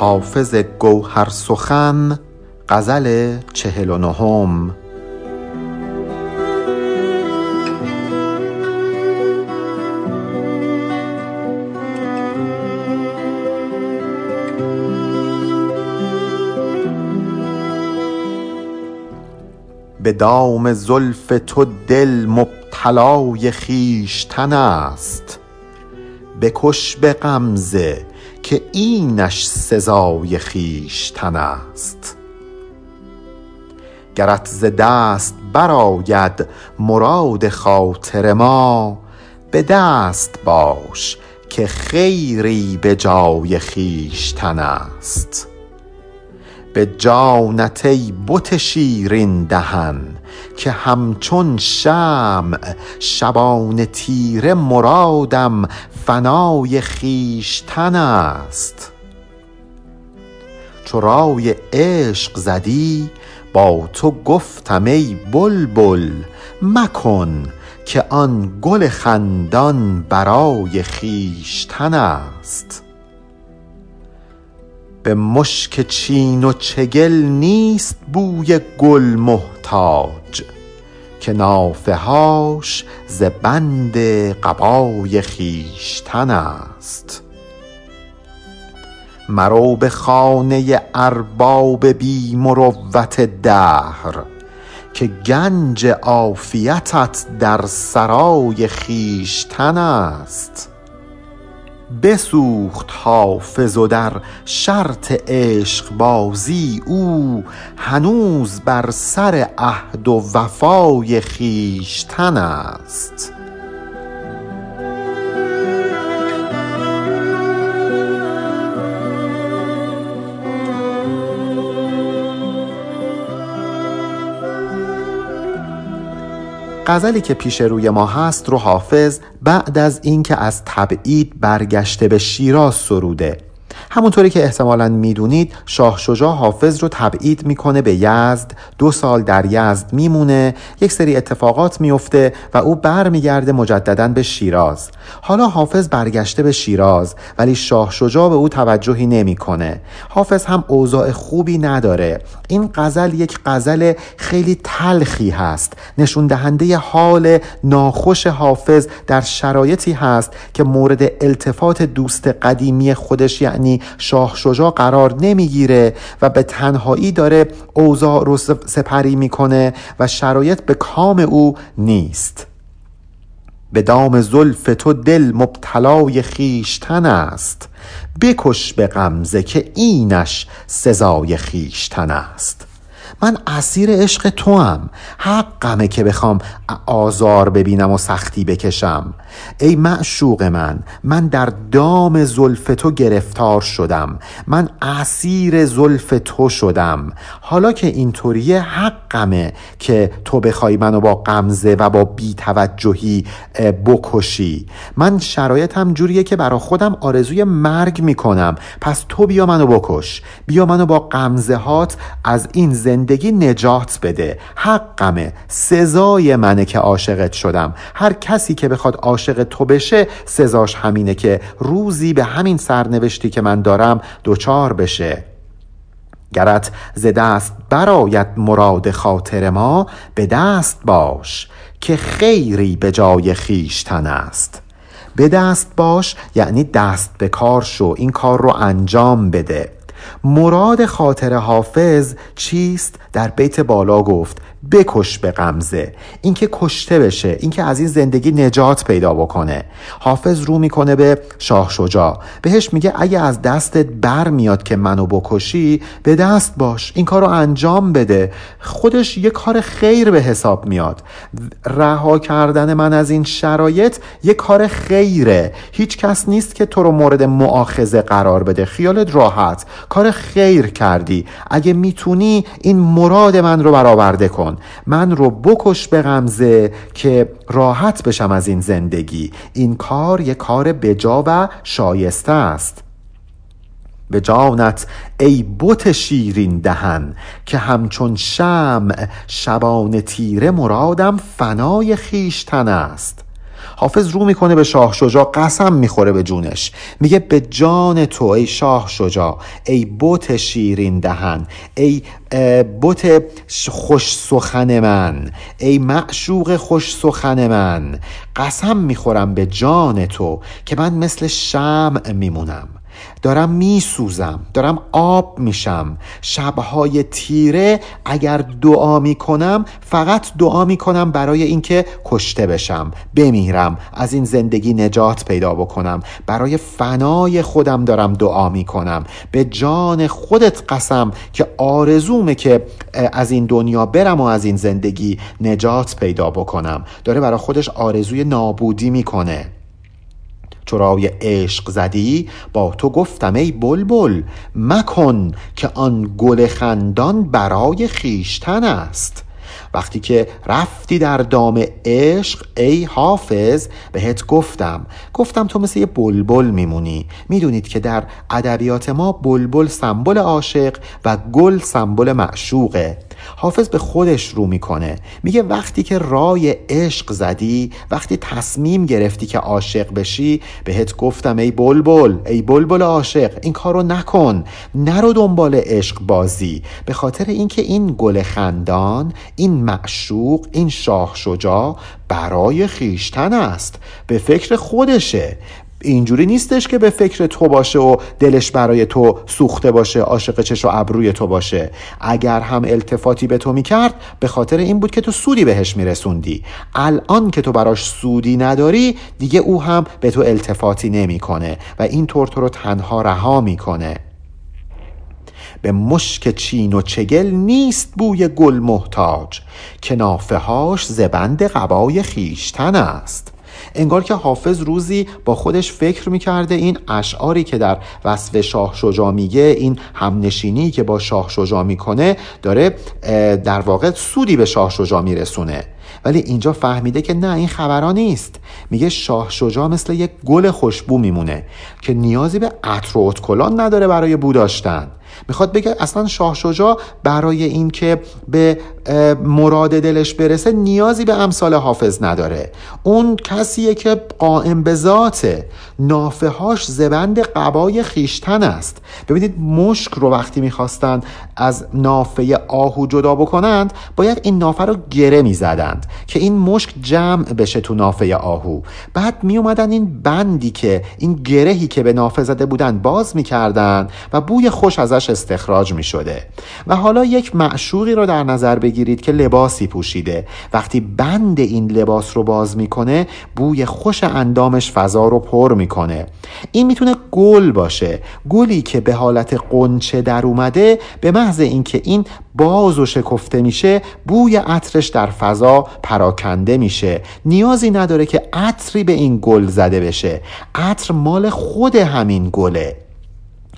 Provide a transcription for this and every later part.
حافظ گوهر سخن غزل چهل و نهم. به دام زلف تو دل مبتلای خویشتن است. بکش به غمزه که اینش سزای خویشتن است. گرت ز دست برآید مراد خاطر ما به دست باش که خیری به جای خویشتن است. به جانت ای بت شیرین دهن که همچون شمع شبان تیره مرادم فنای خویشتن است. چو رای عشق زدی با تو گفتم ای بلبل مکن که آن گل خندان برای خویشتن است. به مشک چین و چگل نیست بوی گل محتاج که نافه هاش ز بند قبای خویشتن است. مرو به خانه ارباب بی مروت دهر که گنج عافیتت در سرای خویشتن است. بسوخت حافظ و در شرط عشقبازی او هنوز بر سر عهد و وفای خویشتن است. غزلی که پیش روی ما هست رو حافظ بعد از اینکه از تبعید برگشته به شیراز سروده. همونطوری که احتمالا می‌دونید شاه شجاع حافظ رو تبعید می‌کنه به یزد. دو سال در یزد میمونه یک سری اتفاقات میفته و او برمیگرده مجددا به شیراز. حالا حافظ برگشته به شیراز ولی شاه شجاع به او توجهی نمی‌کنه. حافظ هم اوضاع خوبی نداره. این غزل یک غزل خیلی تلخی هست. نشون دهنده حال ناخوش حافظ در شرایطی هست که مورد التفات دوست قدیمی خودش یعنی شاه شجاع قرار نمی‌گیره و به تنهایی داره اوضاع رو سپری می‌کنه و شرایط به کام او نیست. به دام زلف تو دل مبتلای خویشتن است. بکش به غمزه که اینش سزای خویشتن است. من اسیر عشق تو هم حقمه که بخوام آزار ببینم و سختی بکشم. ای معشوق من من در دام زلف تو گرفتار شدم من اسیر زلف تو شدم. حالا که اینطوریه حقمه که تو بخوای منو با غمزه و با بیتوجهی بکشی. من شرایطم جوریه که برا خودم آرزوی مرگ می‌کنم. پس تو بیا منو بکش. بیا منو با غمزه هات از این زندگی نجات بده. حقمه سزای منه که عاشقت شدم. هر کسی که بخواد عاشق تو بشه سزاش همینه که روزی به همین سرنوشتی که من دارم دوچار بشه. گرت ز دست برآید مراد خاطر ما به دست باش که خیری به جای خویشتن است. به دست باش یعنی دست به کار شو این کار رو انجام بده. مراد خاطر حافظ چیست؟ در بیت بالا گفت بکش به غمزه. اینکه کشته بشه اینکه از این زندگی نجات پیدا بکنه. حافظ رو می‌کنه به شاه شجاع. بهش میگه اگه از دستت بر میاد که منو بکشی به دست باش. این کار رو انجام بده. خودش یه کار خیر به حساب میاد. رها کردن من از این شرایط یه کار خیره. هیچ کس نیست که تو رو مورد معاخزه قرار بده. خیالت راحت. کار خیر کردی. اگه می‌تونی این مراد من رو برآورده کن. من رو بکش به غمزه که راحت بشم از این زندگی. این کار یه کار بجا و شایسته است. به جانت ای بت شیرین دهن که همچون شمع شبان تیره مرادم فنای خیشتن است. حافظ رو می‌کنه به شاه شجاع قسم می‌خوره به جونش. میگه به جان تو ای شاه شجاع ای بوت شیرین دهن ای بوت خوش سخن من ای معشوق خوش سخن من. قسم می‌خورم به جان تو که من مثل شمع میمونم. دارم میسوزم دارم آب میشم. شبهای تیره اگر دعا می‌کنم فقط دعا می‌کنم برای اینکه کشته بشم بمیرم از این زندگی نجات پیدا بکنم. برای فنای خودم دارم دعا می‌کنم. به جان خودت قسم که آرزومه که از این دنیا برم و از این زندگی نجات پیدا بکنم. داره برای خودش آرزوی نابودی می‌کنه. چرای عشق زدی؟ با تو گفتم ای بلبل مکن که آن گل خندان برای خیشتن است. وقتی که رفتی در دام عشق ای حافظ بهت گفتم گفتم تو مثل یه بلبل میمونی. می‌دونید که در ادبیات ما بلبل سمبل عاشق و گل سمبل معشوقه. حافظ به خودش رو می‌کنه. میگه وقتی که رای عشق زدی وقتی تصمیم گرفتی که عاشق بشی بهت گفتم ای بلبل ای بلبل عاشق این کارو نکن. نرو دنبال عشق بازی. به خاطر اینکه این گل خندان این معشوق این شاه شجاع برای خیشتن است. به فکر خودشه. اینجوری نیستش که به فکر تو باشه و دلش برای تو سوخته باشه عاشق چش و ابروی تو باشه. اگر هم التفاتی به تو می‌کرد به خاطر این بود که تو سودی بهش میرسوندی. الان که تو براش سودی نداری دیگه او هم به تو التفاتی نمی‌کنه و این طور تو رو تنها رها می‌کنه. به مشک چین و چگل نیست بوی گل محتاج که نافهاش زبند قبای خیشتن است. انگار که حافظ روزی با خودش فکر می‌کرده این اشعاری که در وصف شاه شجا میگه این همنشینی که با شاه شجا می‌کنه داره در واقع سودی به شاه شجا میرسونه. ولی اینجا فهمیده که نه این خبرها نیست. میگه شاه شجا مثل یک گل خوشبو میمونه که نیازی به عطر و نداره برای بو داشتن. می‌خواد بگه اصلا شاه شجاع برای اینکه به مراد دلش برسه نیازی به امثال حافظ نداره. اون کسیه که قائم به ذاته نافه هاش زبند قبای خیشتن است. ببینید مشک رو وقتی می‌خواستند از نافه آهو جدا بکنند باید این نافه رو گره می‌زدند که این مشک جمع بشه تو نافه آهو بعد میومدن این بندی که این گرهی که به نافه زده بودن باز می‌کردن و بوی خوش ازش استخراج می‌شده. و حالا یک معشوقی رو در نظر بگیرید که لباسی پوشیده. وقتی بند این لباس رو باز می‌کنه بوی خوش اندامش فضا رو پر می‌کنه. این می‌تونه گل باشه. گلی که به حالت قنچه در اومده به محض اینکه این باز و شکفته میشه بوی عطرش در فضا پراکنده میشه. نیازی نداره که عطری به این گل زده بشه. عطر مال خود همین گله.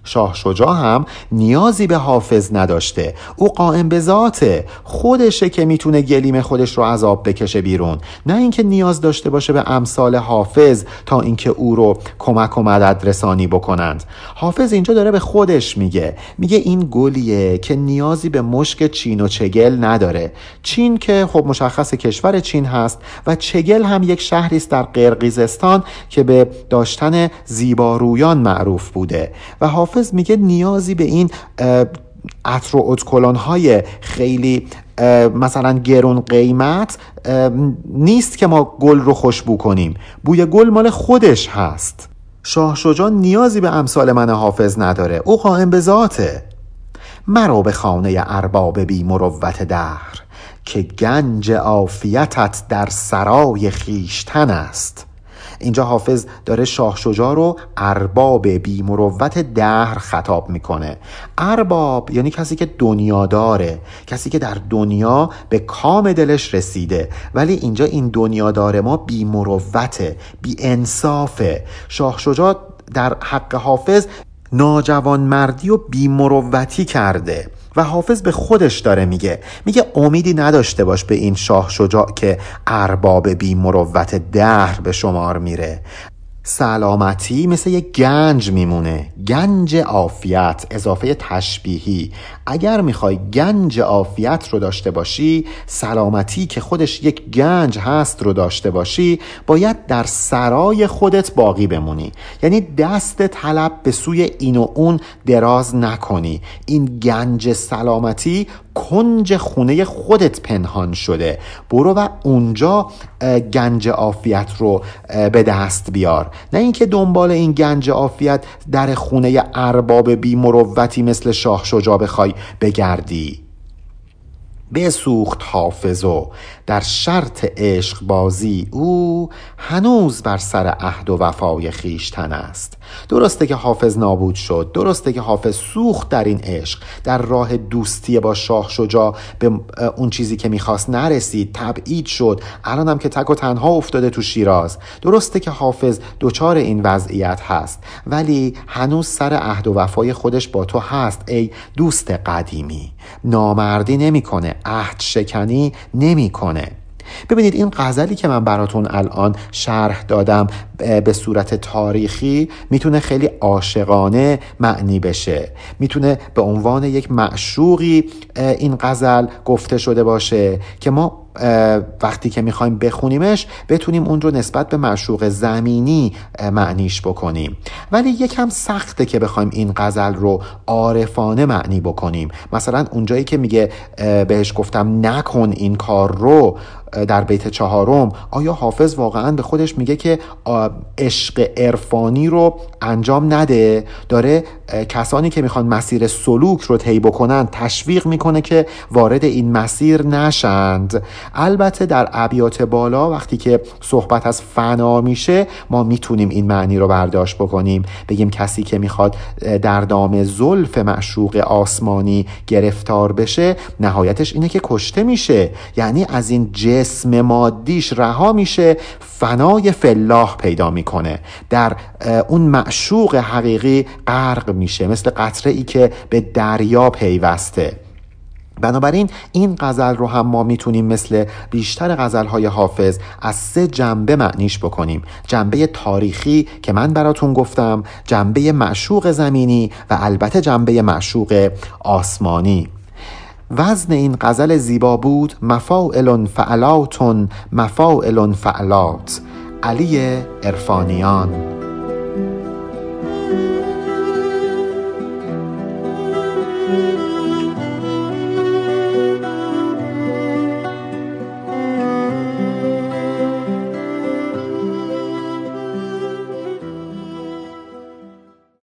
شاه شجاع هم نیازی به حافظ نداشته. او قائم به ذاته. خودشه که می‌تونه گلیم خودش رو عذاب بکشه بیرون. نه اینکه نیاز داشته باشه به امثال حافظ تا اینکه او رو کمک و مدد رسانی بکنند. حافظ اینجا داره به خودش میگه. میگه این گلیه که نیازی به مشک چین و چگل نداره. چین که خب مشخص کشور چین هست و چگل هم یک شهری است در قرقیزستان که به داشتن زیبارویان معروف بوده. و حافظ میگه نیازی به این عطر و ادکلان های خیلی مثلا گرون قیمت نیست که ما گل رو خوشبو کنیم. بوی گل مال خودش هست. شاه شجاع نیازی به امثال من حافظ نداره. او قائم به ذاته. مرو به خانه ارباب بی مروت دهر که گنج عافیتت در سرای خیشتن است. اینجا حافظ داره شاه شجاع رو ارباب بی مروت دهر خطاب می‌کنه. ارباب یعنی کسی که دنیا داره کسی که در دنیا به کام دلش رسیده. ولی اینجا این دنیادار ما بی مروته بی انصافه شاه شجاع در حق حافظ ناجوان مردی و بیمروتی کرده و حافظ به خودش داره میگه. میگه امیدی نداشته باش به این شاه شجاع که ارباب بی مروت دهر به شمار میره. سلامتی مثل یک گنج میمونه. گنج عافیت اضافه تشبیهی. اگر می‌خوای گنج عافیت رو داشته باشی سلامتی که خودش یک گنج هست رو داشته باشی باید در سرای خودت باقی بمونی. یعنی دست طلب به سوی این و اون دراز نکنی. این گنج سلامتی کنج خونه خودت پنهان شده. برو و اونجا گنج عافیت رو به دست بیار. نه اینکه دنبال این گنج عافیت در خونه ارباب بی مروتی مثل شاه شجا بخوای بگردی. بسوخت حافظو در شرط عشق بازی او هنوز بر سر عهد و وفای خیشتن است. درسته که حافظ نابود شد درسته که حافظ سوخت در این عشق. در راه دوستی با شاه شجا به اون چیزی که می‌خواست نرسید تبعید شد. الان هم که تک و تنها افتاده تو شیراز. درسته که حافظ دچار این وضعیت هست ولی هنوز سر عهد و وفای خودش با تو هست ای دوست قدیمی. نامردی نمی‌کنه. عهد شکنی نمی‌کنه. ببینید این غزلی که من براتون الان شرح دادم به صورت تاریخی می‌تونه خیلی عاشقانه معنی بشه. می‌تونه به عنوان یک معشوقی این غزل گفته شده باشه که ما وقتی که می‌خوایم بخونیمش بتونیم اون رو نسبت به معشوق زمینی معنیش بکنیم. ولی یکم سخته که بخوایم این غزل رو عارفانه معنی بکنیم. مثلا اونجایی که میگه بهش گفتم نکن این کار رو در بیت چهارم آیا حافظ واقعا به خودش میگه که عشق عرفانی رو انجام نده؟ داره کسانی که می‌خوان مسیر سلوک رو طی بکنن تشویق می‌کنه که وارد این مسیر نشند. البته در ابیات بالا وقتی که صحبت از فنا میشه ما می‌تونیم این معنی رو برداشت بکنیم. بگیم کسی که می‌خواد در دام زلف معشوق آسمانی گرفتار بشه نهایتش اینه که کشته میشه. یعنی از این جسم مادیش رها میشه فنای فلاح پیدا می‌کنه. در اون معشوق حقیقی غرق میشه مثل قطره ای که به دریا پیوسته. بنابراین این غزل رو هم ما می‌تونیم مثل بیشتر غزل های حافظ از سه جنبه معنیش بکنیم. جنبه تاریخی که من براتون گفتم جنبه معشوق زمینی و البته جنبه معشوق آسمانی. وزن این غزل زیبا بود مفاعل فعلاتون مفاعل فعلات. علی ارفانیان